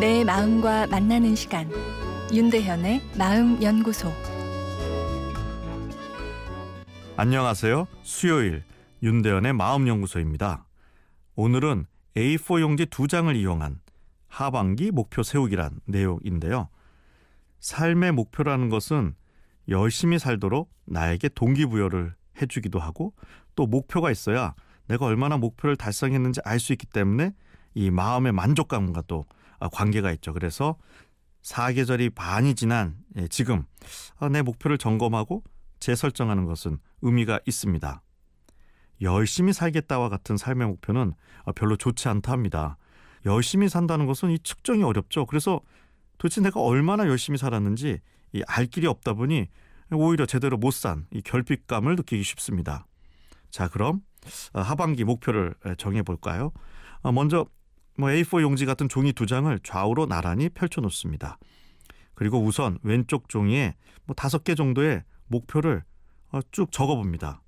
내 마음과 만나는 시간 윤대현의 마음 연구소 안녕하세요. 수요일 윤대현의 마음 연구소입니다. 오늘은 A4 용지 두 장을 이용한 하반기 목표 세우기란 내용인데요. 삶의 목표라는 것은 열심히 살도록 나에게 동기부여를 해주기도 하고 또 목표가 있어야 내가 얼마나 목표를 달성했는지 알 수 있기 때문에 이 마음의 만족감과 또 관계가 있죠. 그래서 사계절이 반이 지난 예, 지금 아, 내 목표를 점검하고 재설정하는 것은 의미가 있습니다. 열심히 살겠다와 같은 삶의 목표는 별로 좋지 않다 합니다. 열심히 산다는 것은 이 측정이 어렵죠. 그래서 도대체 내가 얼마나 열심히 살았는지 알 길이 없다 보니 오히려 제대로 못 산 이 결핍감을 느끼기 쉽습니다. 자, 그럼 하반기 목표를 정해 볼까요? 먼저 뭐 A4 용지 같은 종이 두 장을 좌우로 나란히 펼쳐 놓습니다. 그리고 우선 왼쪽 종이에 뭐 다섯 개 정도의 목표를 쭉 적어 봅니다.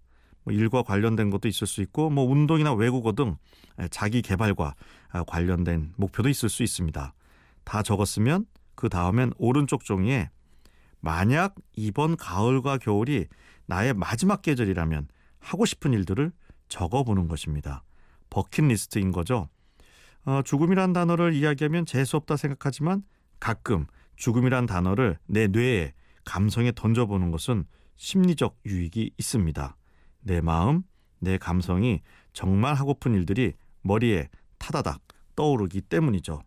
뭐 일과 관련된 것도 있을 수 있고 뭐 운동이나 외국어 등 자기 개발과 관련된 목표도 있을 수 있습니다. 다 적었으면 그 다음엔 오른쪽 종이에 만약 이번 가을과 겨울이 나의 마지막 계절이라면 하고 싶은 일들을 적어보는 것입니다. 버킷리스트인 거죠. 어, 죽음이란 단어를 이야기하면 재수 없다 생각하지만 가끔 죽음이란 단어를 내 뇌에 감성에 던져보는 것은 심리적 유익이 있습니다. 내 마음, 내 감성이 정말 하고픈 일들이 머리에 타다닥 떠오르기 때문이죠.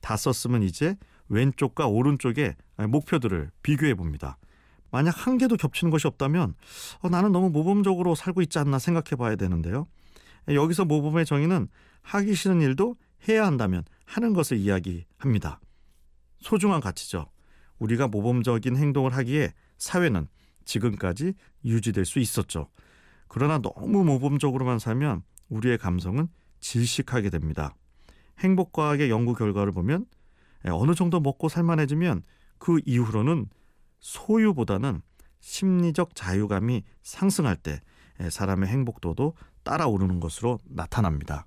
다 썼으면 이제 왼쪽과 오른쪽의 목표들을 비교해 봅니다. 만약 한 개도 겹치는 것이 없다면 어, 나는 너무 모범적으로 살고 있지 않나 생각해 봐야 되는데요. 여기서 모범의 정의는 하기 싫은 일도 해야 한다면 하는 것을 이야기합니다. 소중한 가치죠. 우리가 모범적인 행동을 하기에 사회는 지금까지 유지될 수 있었죠. 그러나 너무 모범적으로만 살면 우리의 감성은 질식하게 됩니다. 행복과학의 연구 결과를 보면 어느 정도 먹고 살만해지면 그 이후로는 소유보다는 심리적 자유감이 상승할 때 사람의 행복도도 따라오르는 것으로 나타납니다.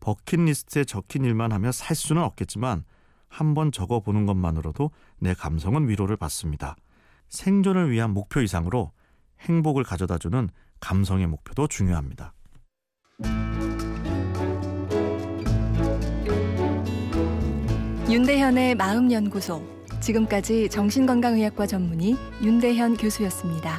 버킷리스트에 적힌 일만 하며 살 수는 없겠지만 한번 적어보는 것만으로도 내 감성은 위로를 받습니다. 생존을 위한 목표 이상으로 행복을 가져다주는 감성의 목표도 중요합니다. 윤대현의 마음연구소 지금까지 정신건강의학과 전문의 윤대현 교수였습니다.